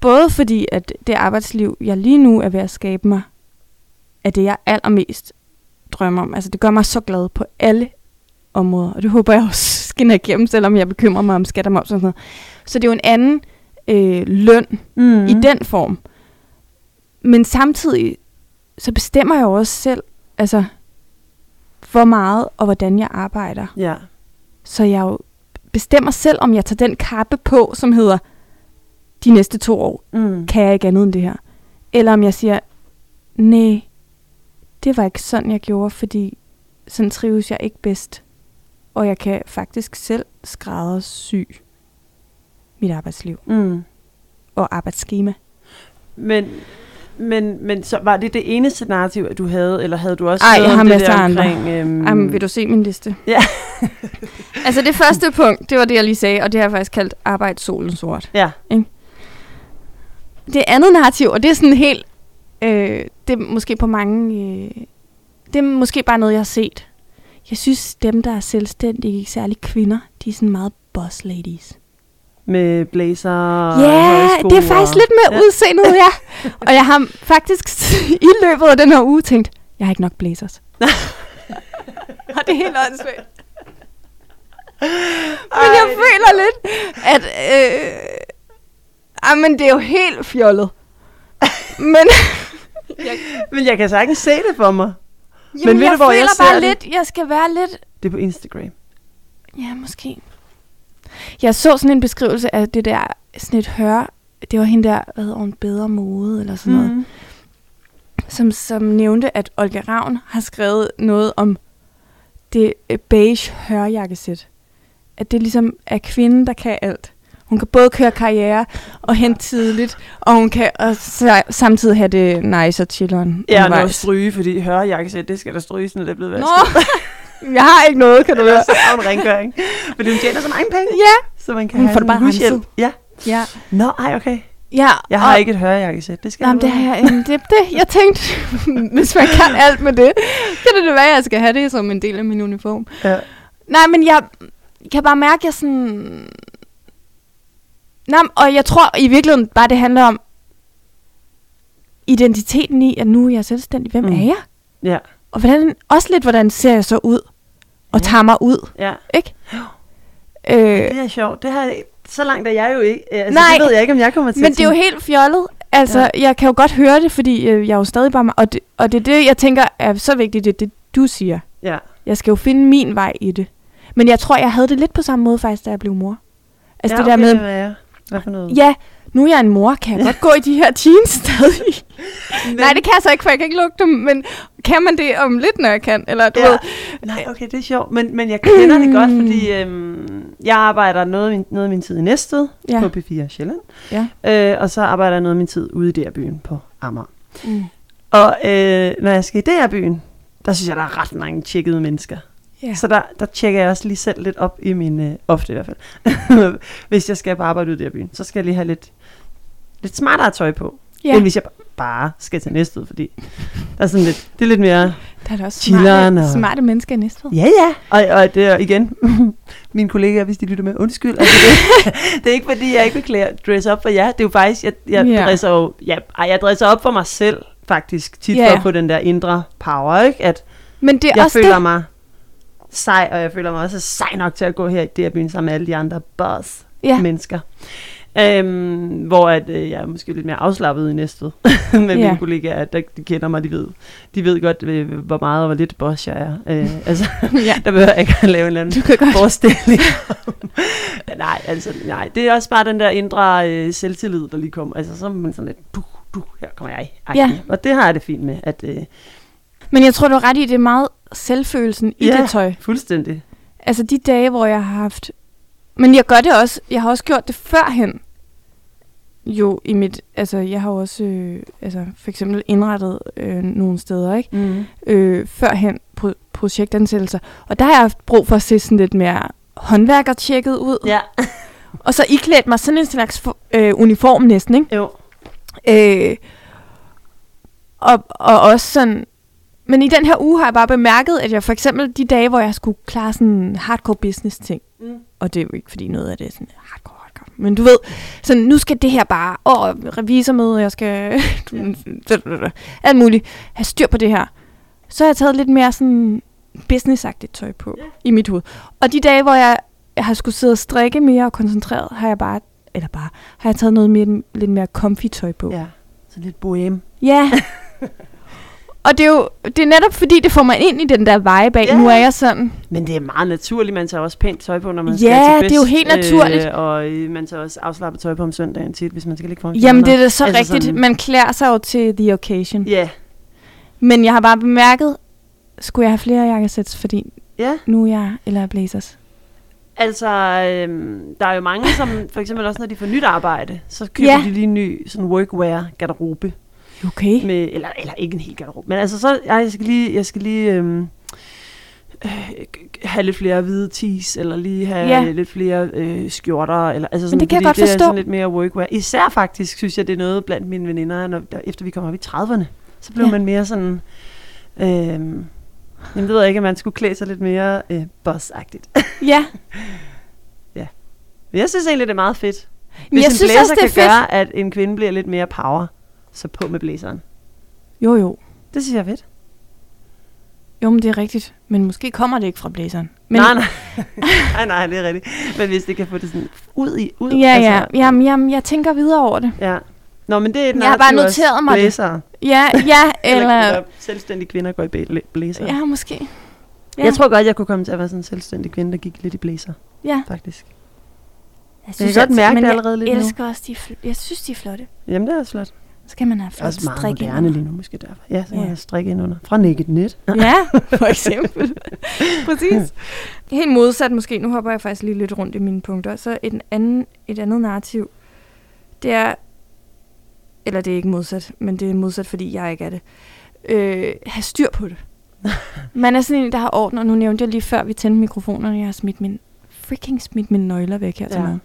både fordi, at det arbejdsliv, jeg lige nu er ved at skabe mig, er det, jeg allermest drømmer om. Altså, det gør mig så glad på alle områder, og det håber jeg også skinner igennem, selvom jeg bekymrer mig om skat og moms og sådan noget. Så det er jo en anden øh, løn mm. mm. i den form. Men samtidig, så bestemmer jeg jo også selv, altså, hvor meget og hvordan jeg arbejder. Ja. Så jeg jo bestemmer selv, om jeg tager den kappe på, som hedder, de næste to år Mm. kan jeg ikke andet end det her. Eller om jeg siger, nej, det var ikke sådan, jeg gjorde, fordi sådan trives jeg ikke bedst. Og jeg kan faktisk selv skræddersy mit arbejdsliv Mm. og arbejdsskema. Men, men, men så var det det eneste narrativ, at du havde, eller havde du også Ej, jeg har masser af andre. øhm, Jamen, vil du se min liste? Ja. altså det første punkt, det var det, jeg lige sagde, og det har jeg faktisk kaldt arbejde solen sort. Ja. Det andet narrativ, og det er sådan helt, øh, det er måske på mange, øh, det er måske bare noget, jeg har set. Jeg synes, dem, der er selvstændige, ikke særligt kvinder, de er sådan meget boss ladies. Med blazer og Ja, sko det er faktisk og- lidt med Ja. ja. udseendet, ja. og jeg har faktisk i løbet af den her uge tænkt, jeg har ikke nok blazers. og det er helt åndssvagt. Men jeg Ej, føler lidt, at... Øh, ah, men det er jo helt fjollet. men, Men jeg kan sagtens se det for mig. jamen, ved jeg du, hvor jeg føler ser bare det? lidt, jeg skal være lidt... Det er på Instagram. Ja, måske. Jeg så sådan en beskrivelse af det der, sådan et hør... Det var hende der, hvad hedder hun, bedre mode, eller sådan noget. Mm. som, som nævnte, at Olga Ravn har skrevet noget om det øh, beige hørjakkesæt. At det ligesom er kvinden, der kan alt. Hun kan både køre karriere og hente tidligt, og hun kan og sa- samtidig have det nice og chilleren Ja, og noget stryge, fordi hørejakkesæt, det skal der stryges, når det er blevet vasket. jeg har ikke noget, kan du høre. Så har hun rengøring. Fordi hun tjener så mange penge, Ja, så man kan Hun have sådan bare hushjælp. Ja. ja. Nå, ej, okay. ja Jeg har og, ikke et hørejakkesæt. Det skal Jamen, det har jeg, det, det, jeg tænkte, hvis man kan alt med det, kan det det være, at jeg skal have det som en del af min uniform. Ja. Nej, men jeg kan bare mærke, at jeg sådan... Nej, og jeg tror i virkeligheden bare, det handler om identiteten i, at nu er jeg selvstændig. Hvem mm. er jeg? Ja, Og hvordan, også lidt, hvordan ser jeg så ud? Og Ja. tager mig ud, ja. ikke? Øh, Det er sjovt. Det har, så langt er jeg jo ikke. Altså, Nej. det ved jeg ikke, om jeg kommer til men det er jo helt fjollet. Altså, Ja. jeg kan jo godt høre det, fordi øh, jeg er jo stadig bare mig. Og det, og det er det, jeg tænker er så vigtigt, det er det, du siger. Ja. Jeg skal jo finde min vej i det. Men jeg tror, jeg havde det lidt på samme måde faktisk, da jeg blev mor. Altså ja, det der med, hvad er? Hvad for noget? Ja, nu er jeg en mor, kan jeg godt gå i de her jeans stadig? Men... Nej, det kan jeg så ikke, for jeg kan ikke lugte dem, men kan man det om lidt, når jeg kan? Eller, du Ja. ved, Nej, okay, det er sjovt. Men, men jeg kender det godt, fordi øhm, jeg arbejder noget af, min, noget af min tid i Næstved Ja. på P4 Sjælland. Ja. Øh, og så arbejder jeg noget af min tid ude i DR-byen på Amager. Mm. Og øh, når jeg skal i DR-byen, der synes jeg, der er ret mange tjekkede mennesker. Ja. Så der, der tjekker jeg også lige selv lidt op i min, øh, ofte i hvert fald, hvis jeg skal på arbejde ude i DR-byen, så skal jeg lige have lidt, lidt smartere tøj på, ja. end hvis jeg bare skal til Næstved, fordi der er sådan lidt, det er lidt mere, der er da også smarte, og- smarte mennesker i Næstved. ja ja, og, og det er igen, mine kollegaer, hvis de lytter med, undskyld, altså det, det er ikke fordi, jeg ikke vil dress op for jer, det er jo faktisk, jeg, jeg Ja. dresser jo, ja, ej, jeg dresser op for mig selv, faktisk, tit Ja. for at få den der indre power, ikke, at Men det er jeg også føler det. mig sej, og jeg føler mig også sej nok til at gå her i det byen sammen med alle de andre boss Ja. mennesker. Øhm, hvor at, øh, jeg er måske lidt mere afslappet i næstved med Ja. mine kollegaer, der, de kender mig, de ved, de ved godt, øh, hvor meget og hvor lidt boss jeg er. Øh, altså, ja. der behøver jeg ikke at lave en eller anden forestilling. nej, altså, nej, det er også bare den der indre øh, selvtillid, der lige kommer. Altså, så er man sådan lidt, du, du, her kommer jeg. Ja. Og det har jeg det fint med, at øh, Men jeg tror, du har ret i, det er meget selvfølelsen i Ja. det tøj. fuldstændig. Altså de dage, hvor jeg har haft... Men jeg gør det også. Jeg har også gjort det førhen. Jo, i mit... Altså, jeg har også øh, altså, for eksempel indrettet øh, nogle steder, ikke? Mm. Øh, førhen pro- projektansættelser. Og der har jeg haft brug for at se sådan lidt mere håndværkertjekket ud. Ja. Og så iklædt mig sådan en slags øh, uniform næsten, ikke? Jo. Øh, og, og også sådan... Men i den her uge har jeg bare bemærket, at jeg for eksempel de dage, hvor jeg skulle klare sådan hardcore business ting, Mm. og det er jo ikke fordi noget af det er sådan hardcore. Men du ved, sådan, nu skal det her bare, åh, revisormøde, jeg skal, alt muligt, have styr på det her. Så har jeg taget lidt mere sådan businessagtigt tøj på Ja. i mit hoved. Og de dage, hvor jeg, jeg har skulle sidde og strikke mere og koncentreret, har jeg bare, eller bare, har jeg taget noget mere, lidt mere comfy tøj på. Ja, så lidt bohem. Ja. og det er jo det er netop fordi, det får mig ind i den der vibe af, Ja. yeah. nu er jeg sådan. Men det er meget naturligt, man tager også pænt tøj på, når man Ja, skal til fest. det er jo helt naturligt. Øh, og øh, man tager også afslappet tøj på om søndagen tit, hvis man skal ligge foran Jamen, det er da så Altså rigtigt. sådan- Man klæder sig jo til the occasion. Ja, Men jeg har bare bemærket, skulle jeg have flere jakkesæt, fordi ja. nu er jeg, eller er blazers. Altså, øhm, der er jo mange, som for eksempel også, når de får nyt arbejde, så køber Ja. de lige en ny sådan workwear-garderobe. Okay. Med, eller, eller ikke en hel garderobe, men altså så, jeg skal lige, jeg skal lige øhm, øh, have lidt flere hvide tees, eller lige have Ja. ja. lidt flere øh, skjorter, eller altså sådan, det kan jeg godt det er forstå. sådan lidt mere workwear. Især faktisk, synes jeg, det er noget blandt mine veninder, når, der, efter vi kommer op i 30'erne, så blev Ja. ja. man mere sådan, øhm, jamen det ved jeg ikke, at man skulle klæde sig lidt mere øh, boss-agtigt. Ja. Men jeg synes egentlig, det er meget fedt. Men Hvis jeg en synes blæser også, det er kan fedt. gøre, at en kvinde bliver lidt mere power, så på med blæseren. Jo, jo. Det synes jeg er fedt. Jo, men det er rigtigt. Men måske kommer det ikke fra blæseren. Men... Nej, nej. nej, nej, det er rigtigt. Men hvis det kan få det sådan ud i... Ud, Ja, ja. Jamen, jamen, jeg tænker videre over det. ja. Nå, men det er et Jeg har bare noteret mig det. blæser. Ja, ja, Eller, eller... selvstændige kvinder går i blæ- blæser. Ja, måske. Ja. Jeg tror godt, jeg kunne komme til at være sådan en selvstændig kvinde, der gik lidt i blæser, ja. faktisk. Jeg, kan godt mærke det jeg allerede lidt nu. elsker også de Jeg synes, de er flotte. Jamen, det er også flot. Så kan man have flot meget strik ind moderne lige nu, måske derfor. Ja, så kan Ja. jeg strikke ind under. Fra Naked Net. Ja, for eksempel. Præcis. Helt modsat måske. Nu hopper jeg faktisk lige lidt rundt i mine punkter. Så et, anden, et andet narrativ, det er... Eller det er ikke modsat, men det er modsat, fordi jeg ikke er det. Øh, have styr på det. Man er sådan en, der har orden, og nu nævnte jeg lige før, vi tændte mikrofonerne, jeg har smidt min, freaking smidt mine nøgler væk her til Ja. morgen.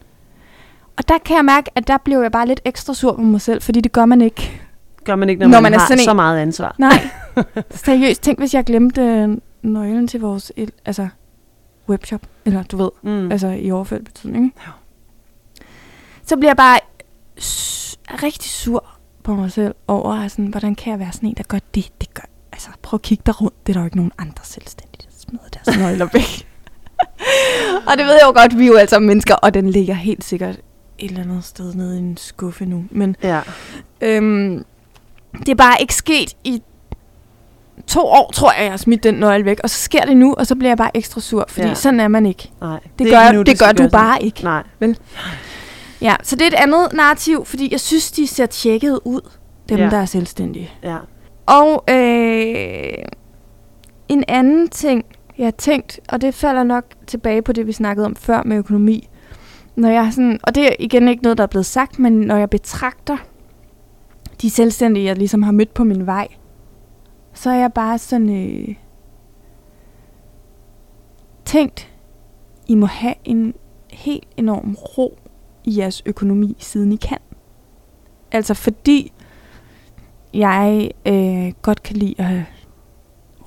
Og der kan jeg mærke, at der blev jeg bare lidt ekstra sur på mig selv, fordi det gør man ikke. Gør man ikke, når, Når man, man har sådan så meget ansvar. Nej. Seriøst, tænk hvis jeg glemte øh, nøglen til vores el- altså, webshop. Eller du ved, Mm. altså i overført betydning. Ja. Så bliver jeg bare s- rigtig sur på mig selv over, sådan, hvordan kan jeg være sådan en, der gør det, det gør. Altså prøv at kigge dig rundt. Det er der jo ikke nogen andre selvstændige, der smider deres nøgler væk. og det ved jeg jo godt, vi er jo altså mennesker, og den ligger helt sikkert et eller andet sted nede i en skuffe nu. Men Ja. Øhm, det er bare ikke sket i to år, tror jeg, jeg har smidt den nøgle væk. Og så sker det nu, og så bliver jeg bare ekstra sur, fordi Ja. sådan er man ikke. Nej. Det, er gør, ikke nu, det, det gør du gøre sådan. bare ikke. Nej. Ja, så det er et andet narrativ, fordi jeg synes, de ser tjekket ud, dem ja. der er selvstændige. Ja. Og øh, en anden ting, jeg har tænkt, og det falder nok tilbage på det, vi snakkede om før med økonomi. Når jeg sådan, og det er igen ikke noget, der er blevet sagt, men når jeg betragter de selvstændige, jeg ligesom har mødt på min vej, så er jeg bare sådan øh, tænkt, I må have en helt enorm ro i jeres økonomi, siden I kan. Altså fordi jeg øh, godt kan lide at have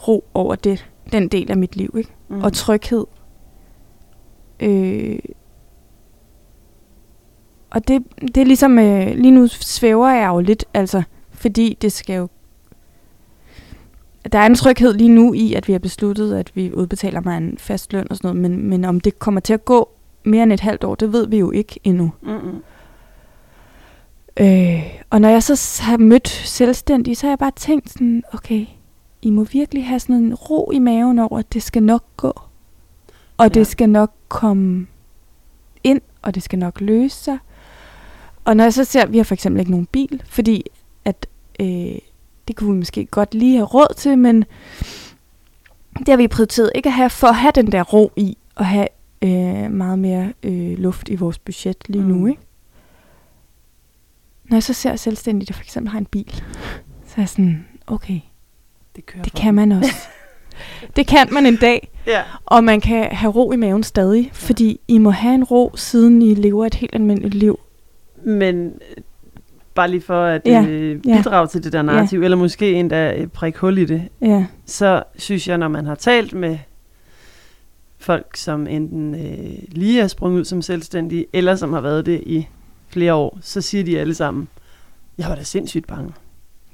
ro over det, den del af mit liv, ikke? Mm. Og tryghed. Øh, og det, det er ligesom, øh, lige nu svæver jeg jo lidt, altså, fordi det skal jo... Der er en tryghed lige nu i, at vi har besluttet, at vi udbetaler mig en fast løn og sådan noget, men, men om det kommer til at gå mere end et halvt år, det ved vi jo ikke endnu. Mm-mm. Øh, og når jeg så har mødt selvstændige, så har jeg bare tænkt sådan, okay, I må virkelig have sådan en ro i maven over, at det skal nok gå. Og. Ja. det skal nok komme ind, og det skal nok løse sig. Og når jeg så ser, at vi har for eksempel ikke nogen bil, fordi at øh, det kunne vi måske godt lige have råd til, men det har vi prioriteret ikke at have, for at have den der ro i, og have øh, meget mere øh, luft i vores budget lige mm. Nu, ikke? Når jeg så ser selvstændige, der for eksempel har en bil, så er jeg sådan, okay, Det kører det for kan man også. det kan man en dag, Ja. og man kan have ro i maven stadig, fordi I må have en ro, siden I lever et helt almindeligt liv. Men øh, bare lige for at Ja, øh, ja. bidrage til det der narrativ, eller måske endda øh, prikke hul i det, Ja, så synes jeg, når man har talt med folk, som enten øh, lige er sprunget ud som selvstændige, eller som har været det i flere år, så siger de alle sammen, jeg var da sindssygt bange.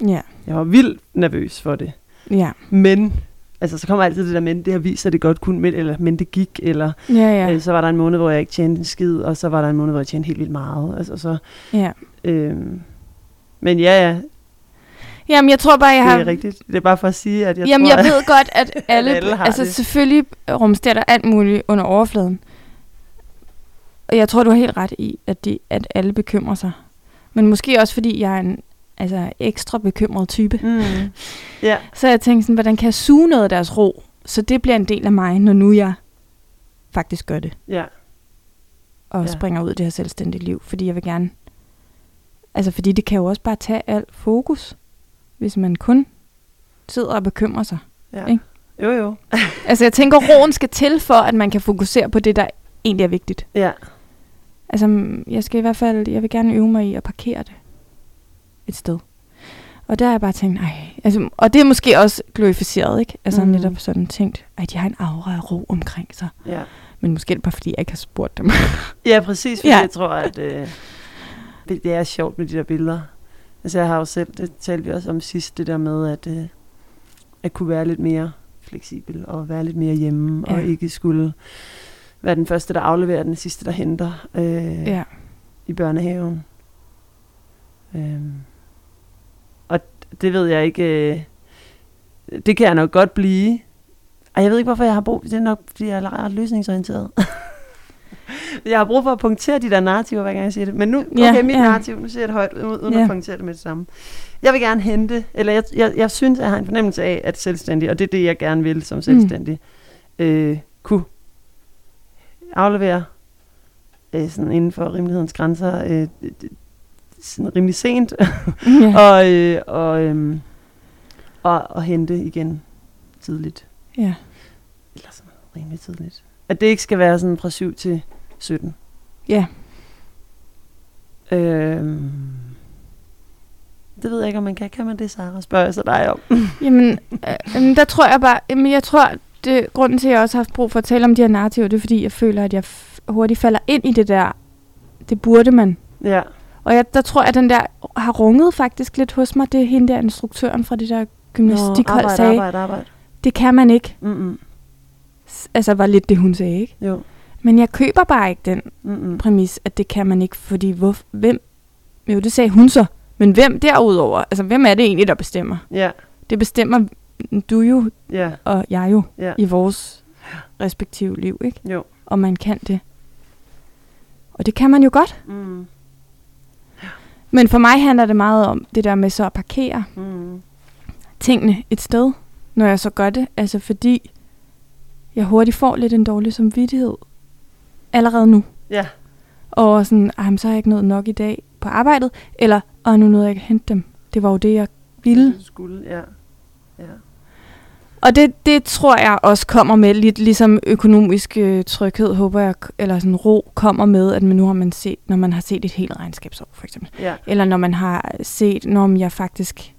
ja, Jeg var vildt nervøs for det. ja, Men, altså så kommer altid det der, men det har vist sig, at det godt kunne, men, eller men det gik, eller ja, ja. øh, så var der en måned, hvor jeg ikke tjente en skid, og så var der en måned, hvor jeg tjente helt vildt meget. Altså, så, ja. øh, men ja, ja, Jamen, jeg tror bare, jeg det har... er rigtigt. Det er bare for at sige, at jeg Jamen, tror, jeg ved godt, at alle... alle har altså, det. selvfølgelig rumsterer der alt muligt under overfladen. Og jeg tror, du har helt ret i, at, de, at alle bekymrer sig. Men måske også, fordi jeg er en altså, ekstra bekymret type. Mm. Ja, Så jeg tænkte sådan, hvordan kan jeg suge noget af deres ro? Så det bliver en del af mig, når nu jeg faktisk gør det. ja, Og Ja. ja. springer ud i det her selvstændige liv. Fordi jeg vil gerne... Altså, fordi det kan jo også bare tage alt fokus, hvis man kun sidder og bekymrer sig. ja. Ikke? Jo, jo. Altså, jeg tænker, roen skal til for, at man kan fokusere på det, der egentlig er vigtigt. Ja, Altså, jeg skal i hvert fald, jeg vil gerne øve mig i at parkere det et sted. Og der har jeg bare tænkt, ej, altså, og det er måske også glorificeret, ikke? Altså mm. netop sådan tænkt, at de har en aura af ro omkring sig. ja. Men måske er det bare, fordi jeg ikke har spurgt dem. Ja, præcis, fordi Ja. jeg tror, at øh, det, er sjovt med de der billeder. Altså jeg har jo selv, det talte vi også om sidst, det der med, at, øh, at kunne være lidt mere fleksibel, og være lidt mere hjemme, ja. Og ikke skulle være den første, der afleverer, den sidste, der henter øh, ja. i børnehaven. Øhm. Det ved jeg ikke, øh, det kan jeg nok godt blive. Og jeg ved ikke, hvorfor jeg har brug, det er nok, fordi jeg er ret løsningsorienteret. jeg har brug for at punktere de der narrativer, hver gang jeg siger det. Men nu, okay, Ja, mit ja. narrativ, nu siger jeg det højt, uden, Ja. at punktere det med det samme. Jeg vil gerne hente, eller jeg, jeg, jeg synes, jeg har en fornemmelse af, at selvstændig, og det er det, jeg gerne vil som selvstændig, mm. øh, kunne aflevere øh, sådan inden for rimelighedens grænser, øh, sådan rimelig sent, ja. og, øh, og, øh, og, og hente igen tidligt. ja. Eller sådan rimelig tidligt. At det ikke skal være sådan fra 7 til 17. Ja. Øhm, det ved jeg ikke, om man kan. Kan man det, Sara? Spørger jeg så dig om. Jamen, øh, der tror jeg bare, jamen, jeg tror, det, grunden til, at jeg også har haft brug for at tale om de her narrativer, det er, fordi jeg føler, at jeg hurtigt falder ind i det der, det burde man. ja. Og jeg, der tror jeg, at den der har runget faktisk lidt hos mig. Det er hende der instruktøren fra det der gymnastikhold arbejde, sagde. arbejde, arbejde. Det kan man ikke. Mm-mm. Altså var lidt det, hun sagde, ikke? Jo. Men jeg køber bare ikke den Mm-mm. præmis, at det kan man ikke, fordi hvor, hvem... Jo, det sagde hun så. Men hvem derudover? Altså, hvem er det egentlig, der bestemmer? Ja, Det bestemmer du jo, ja, og jeg jo, ja. i vores respektive liv, ikke? Jo. Og man kan det. Og det kan man jo godt. Mm. Men for mig handler det meget om det der med så at parkere Mm. tingene et sted, når jeg så gør det. Altså fordi jeg hurtigt får lidt en dårlig samvittighed allerede nu. Ja. Og sådan, "Ej, men så har jeg ikke nået nok i dag på arbejdet. Eller, og nu nåede jeg ikke at hente dem. Det var jo det, jeg ville. Du skulle, ja. Ja. Og det, det tror jeg også kommer med lidt ligesom økonomisk øh, tryghed, håber jeg, eller sådan ro kommer med, at nu har man set, når man har set et helt regnskabsår, for eksempel. Ja. Eller når man har set, når jeg faktisk...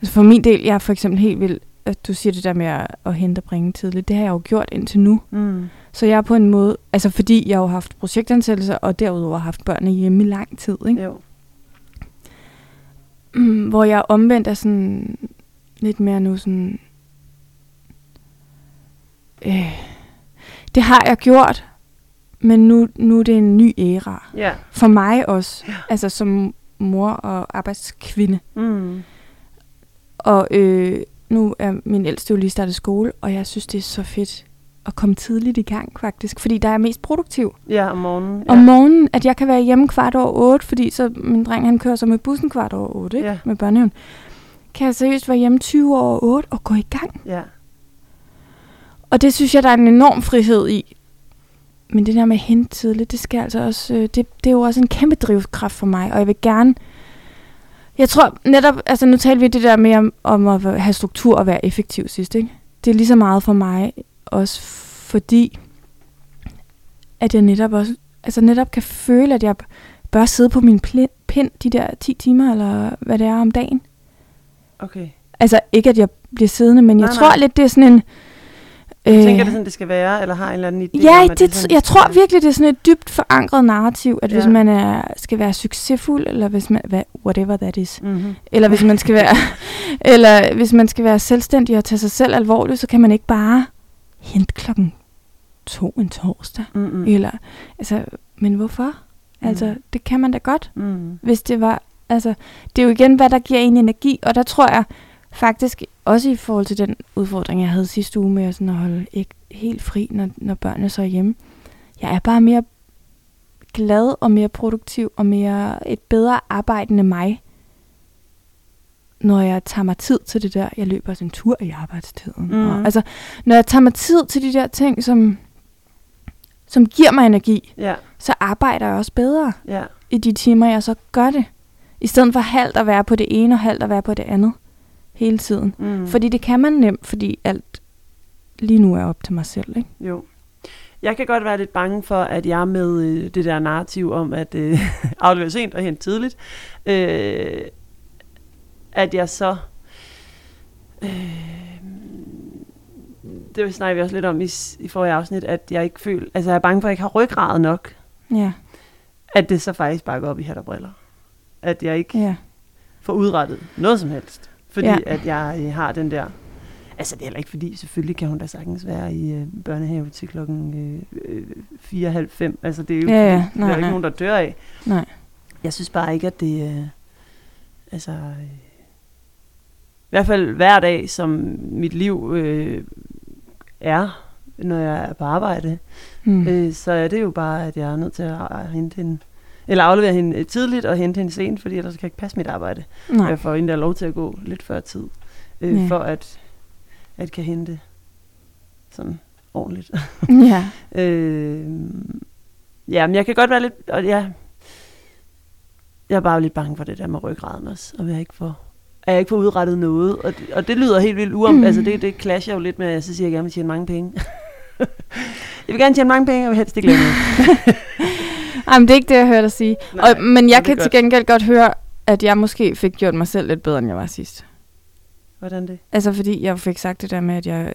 Altså for min del, jeg er for eksempel helt vild, at du siger det der med at, at hente og bringe tidligt. Det har jeg jo gjort indtil nu. Mm. Så jeg er på en måde, altså fordi jeg har haft projektansættelser, og derudover haft børnene hjemme i lang tid, ikke? Jo. Mm, hvor jeg omvendt er sådan lidt mere nu sådan... Øh, det har jeg gjort, men nu, nu er det en ny æra. Ja. For mig også, altså som mor og arbejdskvinde. Mm. Og øh, nu er min ældste jo lige startet skole, og jeg synes, det er så fedt at komme tidligt i gang faktisk, fordi der er mest produktiv. Ja, om morgenen. Ja. Om morgenen, at jeg kan være hjemme kvart over otte, fordi så min dreng han kører så med bussen kvart over otte, ikke? Ja. med børnehaven. Kan jeg seriøst være hjemme 20 over 8 og gå i gang? Ja. Og det synes jeg, der er en enorm frihed i. Men det der med at hente tidligt, det skal altså også, øh, det, det er jo også en kæmpe drivkraft for mig, og jeg vil gerne, jeg tror netop, altså nu talte vi det der med om, om at have struktur og være effektiv sidst, ikke? Det er lige så meget for mig, også fordi, at jeg netop også, altså netop kan føle, at jeg bør sidde på min pind de der 10 timer, eller hvad det er om dagen. Okay. Altså ikke, at jeg bliver siddende, men jeg Nej, tror nej. lidt, det er sådan en... Øh, tænker det sådan, det skal være, eller har en eller anden idé Ja, om, det, er sådan, jeg tror virkelig, det er sådan et dybt forankret narrativ, at ja. hvis man er, skal være succesfuld, eller hvis man, hvad, whatever that is, Mm-hmm. eller hvis man skal være, eller hvis man skal være selvstændig og tage sig selv alvorligt, så kan man ikke bare hente klokken to en torsdag. Mm-hmm. Eller, altså, men hvorfor? Altså, Mm. det kan man da godt, Mm. hvis det var, altså, det er jo igen, hvad der giver en energi, og der tror jeg faktisk, også i forhold til den udfordring, jeg havde sidste uge med sådan at holde ikke helt fri, når, når børnene så er hjemme. Jeg er bare mere glad og mere produktiv og mere et bedre arbejdende mig, når jeg tager mig tid til det der. Jeg løber også en tur i arbejdstiden. Mhm. Og, altså, når jeg tager mig tid til de der ting, som, som giver mig energi, Ja, så arbejder jeg også bedre ja. i de timer, jeg så gør det. I stedet for halvt at være på det ene og halvt at være på det andet hele tiden. Mm. Fordi det kan man nemt, fordi alt lige nu er op til mig selv. Ikke? Jo. Jeg kan godt være lidt bange for, at jeg med øh, det der narrativ om at øh, aflevere sent og hente tidligt, øh, at jeg så... Øh, det snakker vi også lidt om i, i forrige afsnit, at jeg ikke føler... Altså, jeg er bange for, at jeg ikke har ryggrad nok, Ja, at det så faktisk bare går op i hat og briller. At jeg ikke ja. får udrettet noget som helst. Fordi Ja. at jeg øh, har den der... Altså, det er heller ikke fordi, selvfølgelig kan hun da sagtens være i øh, børnehave til klokken øh, øh, 4.30. Altså, det er jo, Ja, ja. det, det er Nej, ikke nej. nogen, der dør af. Nej. Jeg synes bare ikke, at det... Øh, altså... Øh, I hvert fald hver dag, som mit liv øh, er, når jeg er på arbejde, Mm. øh, så er det jo bare, at jeg er nødt til at hente hende, eller aflevere hende øh, tidligt og hente hende sent, fordi ellers kan jeg ikke passe mit arbejde. Nej. Jeg får egentlig lov til at gå lidt før tid, øh, Ja. for at, at kan hente sådan ordentligt. ja. øh, ja, men jeg kan godt være lidt, og ja, jeg er bare lidt bange for det der med ryggraden også, og jeg ikke får, at jeg ikke får udrettet noget, og det, og det lyder helt vildt uom, Mm. mm. altså det, det clasher jo lidt med, at jeg så siger, at jeg gerne vil tjene mange penge. jeg vil gerne tjene mange penge, og vil helst ikke lave noget. Ej, men det er ikke det, jeg hørte dig sige. Nej, og, men jeg kan til godt. gengæld godt høre, at jeg måske fik gjort mig selv lidt bedre, end jeg var sidst. Hvordan det? Altså fordi jeg fik sagt det der med, at jeg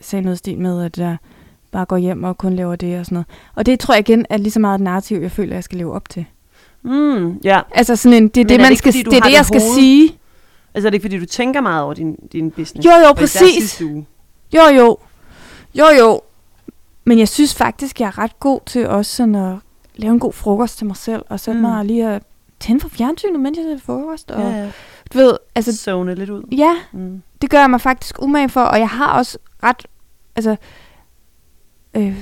sagde noget stil med, at jeg bare går hjem og kun laver det og sådan noget. Og det tror jeg igen er lige så meget et narrativ, jeg føler, jeg skal leve op til. Mm, ja, Altså sådan en, det er Men det, er det man skal, fordi det er det, jeg skal sige. altså er det ikke, fordi du tænker meget over din, din business? Jo, jo, præcis. Jo, jo. Jo, jo. Men jeg synes faktisk, jeg er ret god til også sådan at lave en god frokost til mig selv, og sætte Mm. mig lige at tænde for fjernsynet, mens jeg ser frokost. Og, Ja, ja. Du ved, altså, Zone lidt ud. ja, Mm. det gør jeg mig faktisk umage for, og jeg har også ret, altså, øh,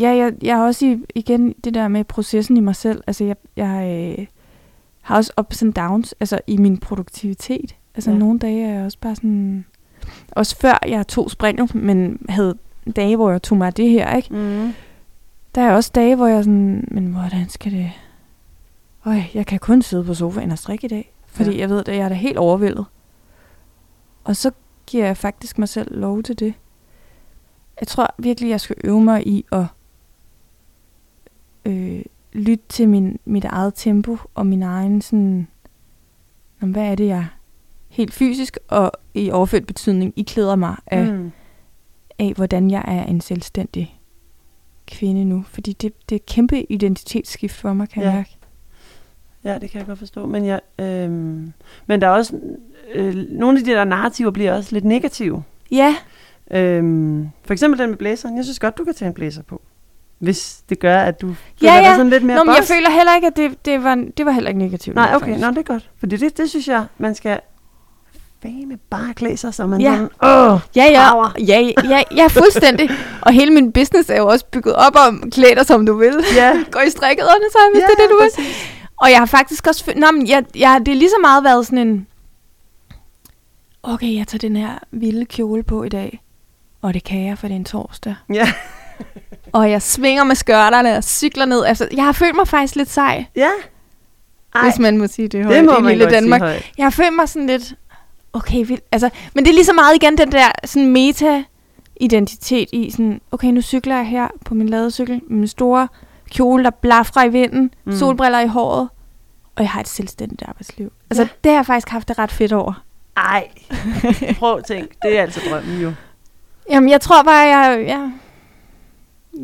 ja, jeg, jeg har også i, igen det der med processen i mig selv. Altså, jeg, jeg øh, har også ups and downs altså, i min produktivitet. Altså, Ja. nogle dage er jeg også bare sådan... Også før jeg tog springet, men havde dage, hvor jeg tog mig af det her, ikke? Mm. Der er også dage, hvor jeg sådan, men hvordan skal det... Øj, jeg kan kun sidde på sofaen og strikke i dag. Fordi Ja. jeg ved, at jeg er da helt overvældet. Og så giver jeg faktisk mig selv lov til det. Jeg tror virkelig, jeg skal øve mig i at øh, lytte til min, mit eget tempo og min egen sådan... Jamen, hvad er det, jeg helt fysisk og i overført betydning iklæder mig af. Mm. af, hvordan jeg er en selvstændig kvinde nu. Fordi det, det er et kæmpe identitetsskift for mig, kan Ja. jeg mærke. Ja, det kan jeg godt forstå. Men, jeg, øhm, men der er også... Øh, nogle af de der narrativer bliver også lidt negative. Ja, Øhm, for eksempel den med blæseren. Jeg synes godt, du kan tage en blæser på. Hvis det gør, at du føler Ja, dig sådan lidt mere Nå, men jeg boss. føler heller ikke, at det, det, var, det var heller ikke negativt. Nej, okay. faktisk. Nå, det er godt. Fordi det, det synes jeg, man skal fame bare klæde sig, så man Ja. sådan, åh, Ja, ja, Power. ja, ja, ja, fuldstændig. og hele min business er jo også bygget op om, klæd dig som du vil. ja. Gå i strikket undertøj, hvis ja, det er det, du vil. Og jeg har faktisk også... Nå, men jeg, jeg, det er lige så meget været sådan en... Okay, jeg tager den her vilde kjole på i dag. Og det kan jeg, for det er en torsdag. Ja. Og jeg svinger med skørterne og cykler ned. Altså, jeg har følt mig faktisk lidt sej, Ja. Ej, hvis man må sige det højt det må i lille Danmark. sige højt. Jeg har følt mig sådan lidt... Okay, vildt. Altså, men det er lige så meget igen den der sådan meta-identitet i sådan... Okay, nu cykler jeg her på min ladecykel med min store kjole, der blafrer i vinden. Mm. Solbriller i håret. Og jeg har et selvstændigt arbejdsliv. Altså, Ja. det har jeg faktisk haft det ret fedt over. Ej, prøv at tænke. Det er altså drømmen jo. Jamen, jeg tror bare, jeg... jeg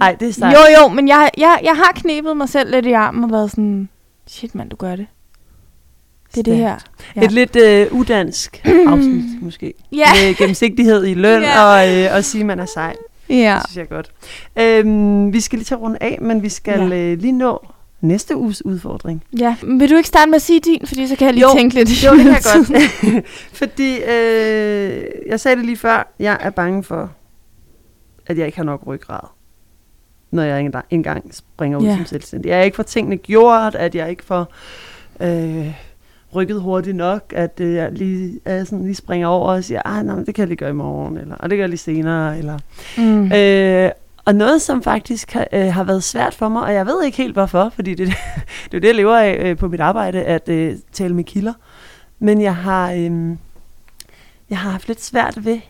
Ej, det er sejt. jo, jo, men jeg, jeg, jeg har knebet mig selv lidt i armen og været sådan... Shit, mand, du gør det. Det er det her. Ja. Et lidt øh, udansk afsnit, måske. Ja. Med gennemsigtighed i løn Ja. og, øh, og sige, at man er sej. Ja. Det synes jeg godt. Øhm, vi skal lige tage rundt af, men vi skal Ja. øh, lige nå næste uges udfordring. ja. Vil du ikke starte med at sige din? Fordi så kan jeg lige Jo. tænke lidt. Jo, det kan jeg godt. Fordi, øh, jeg sagde det lige før, jeg er bange for, at jeg ikke har nok ryggrad, når jeg engang, engang springer ud Ja. som selvstændig. Jeg er ikke for tingene gjort, at jeg ikke får øh, rykket hurtigt nok, at øh, jeg lige, er sådan, lige springer over og siger, ah, nej, det kan jeg lige gøre i morgen, eller, og det gør jeg lige senere, eller mm. Øh, og noget, som faktisk har, øh, har været svært for mig, og jeg ved ikke helt hvorfor, fordi det, det er jo det, jeg lever af øh, på mit arbejde, at øh, tale med kilder. Men jeg har, øh, jeg har haft lidt svært ved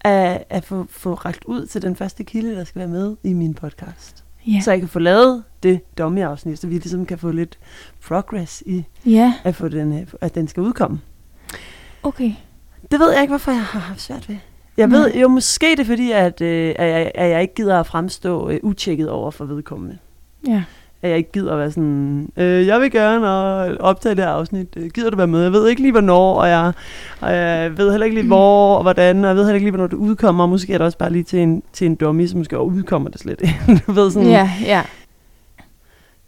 at, at få, få ragt ud til den første kilde, der skal være med i min podcast. Ja. Så jeg kan få lavet det dummy-afsnit, så vi ligesom kan få lidt progress i, ja, at, få den, øh, at den skal udkomme. okay. Det ved jeg ikke, hvorfor jeg har haft svært ved. Jeg Nej. ved jo måske det er fordi, at, øh, at, jeg, at jeg ikke gider at fremstå øh, utjekket over for vedkommende. Ja. At jeg ikke gider at være sådan, øh, jeg vil gerne øh, optage det her afsnit. Øh, gider du være med? Jeg ved ikke lige, hvornår, og jeg, og jeg ved heller ikke lige, hvor og hvordan, og jeg ved heller ikke lige, hvornår det udkommer. Og måske er det også bare lige til en, til en dummy, så måske udkommer det slet ikke. du ved, sådan. Ja, ja.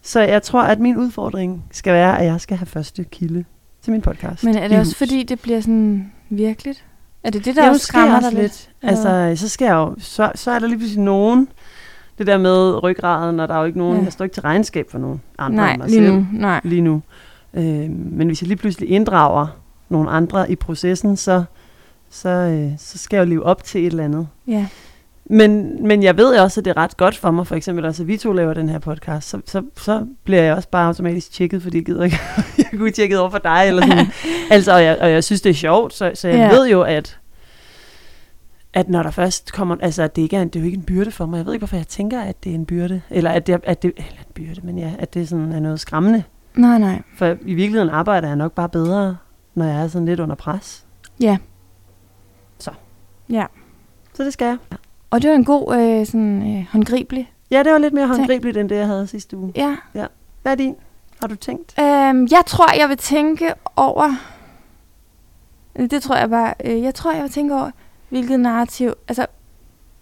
Så jeg tror, at min udfordring skal være, at jeg skal have første kilde til min podcast. Men er det også hus. fordi, det bliver sådan virkeligt? Er det det, der Ja, også skræmmer dig lidt? Altså, så skal jeg jo, så, så er der lige pludselig nogen, det der med ryggraden, og der er jo ikke nogen, Ja. jeg står ikke til regnskab for nogen andre Nej, end mig lige selv, nu. Nej. lige nu. Øh, men hvis jeg lige pludselig inddrager nogle andre i processen, så, så, øh, så skal jeg jo leve op til et eller andet. Ja. Men, men jeg ved også, at det er ret godt for mig, for eksempel også, at vi to laver den her podcast, så, så, så bliver jeg også bare automatisk tjekket, fordi jeg gider ikke, jeg kunne tjekket over for dig, eller sådan. altså, og jeg, og jeg synes, det er sjovt, så, så jeg Ja. ved jo, at at når der først kommer, altså at det ikke er, det er jo ikke en byrde for mig. Jeg ved ikke, hvorfor jeg tænker, at det er en byrde. Eller at det, at det eller en byrde, men ja, at det sådan er noget skræmmende. Nej, nej. For i virkeligheden arbejder jeg nok bare bedre, når jeg er sådan lidt under pres. Ja. Så. Ja. Så det skal jeg. Og det var en god, øh, sådan øh, håndgribelig. Ja, det var lidt mere håndgribeligt, end det, jeg havde sidste uge. Ja. Hvad er din? Har du tænkt? Øhm, jeg tror, jeg vil tænke over... Det tror jeg bare... Øh, jeg tror, jeg vil tænke over, hvilket narrativ... Altså,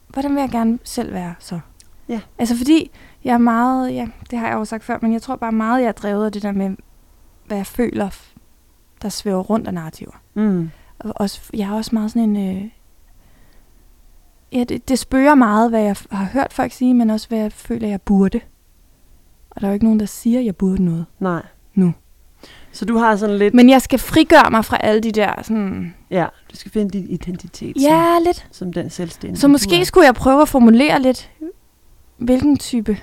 hvordan vil jeg gerne selv være så? Ja. Altså, fordi jeg er meget... Ja, det har jeg jo sagt før, men jeg tror bare meget, jeg er drevet af det der med, hvad jeg føler, der svæver rundt af narrativer. Mm. Og også, jeg er også meget sådan en... Øh, ja, det, det spørger meget, hvad jeg har hørt folk sige, men også hvad jeg føler, jeg burde. Og der er jo ikke nogen, der siger, at jeg burde noget. Nej. Nu. Så du har sådan lidt... Men jeg skal frigøre mig fra alle de der sådan... Ja, du skal finde din identitet Ja, lidt. som, som den selvstændige. Så måske skulle jeg prøve at formulere lidt, hvilken type...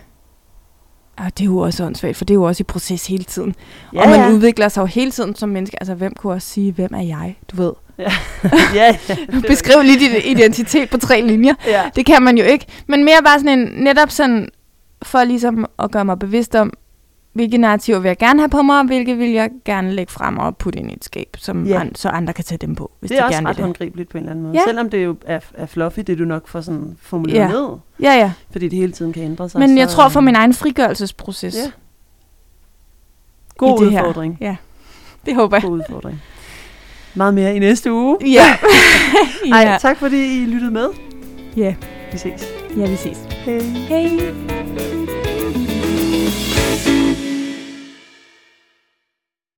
Ah, det er jo også åndssvagt, for det er jo også i proces hele tiden. Ja, og man ja. udvikler sig jo hele tiden som menneske. Altså, hvem kunne også sige, hvem er jeg? Du ved. ja, ja. er Beskriv lige din identitet på tre linjer. Ja. Det kan man jo ikke. Men mere bare sådan en, netop sådan, for ligesom at gøre mig bevidst om, hvilke narrativer vil jeg gerne have på mig, og hvilke vil jeg gerne lægge frem og putte ind i et skab, som Ja. an, så andre kan tage dem på, hvis Det er de også gerne ret vil det. håndgribeligt på en eller anden måde. Ja. Selvom det jo er, er fluffy, det du nok får sådan formuleret Ja. ned, Ja, ja. fordi det hele tiden kan ændre sig. Men jeg så, tror for øh, min egen frigørelsesproces. Ja. God det her. udfordring. Ja, det håber jeg. God udfordring. Meget mere i næste uge. Ja. Ej, ja. tak fordi I lyttede med. Ja. Vi ses. ja, vi ses. Hej. Hej.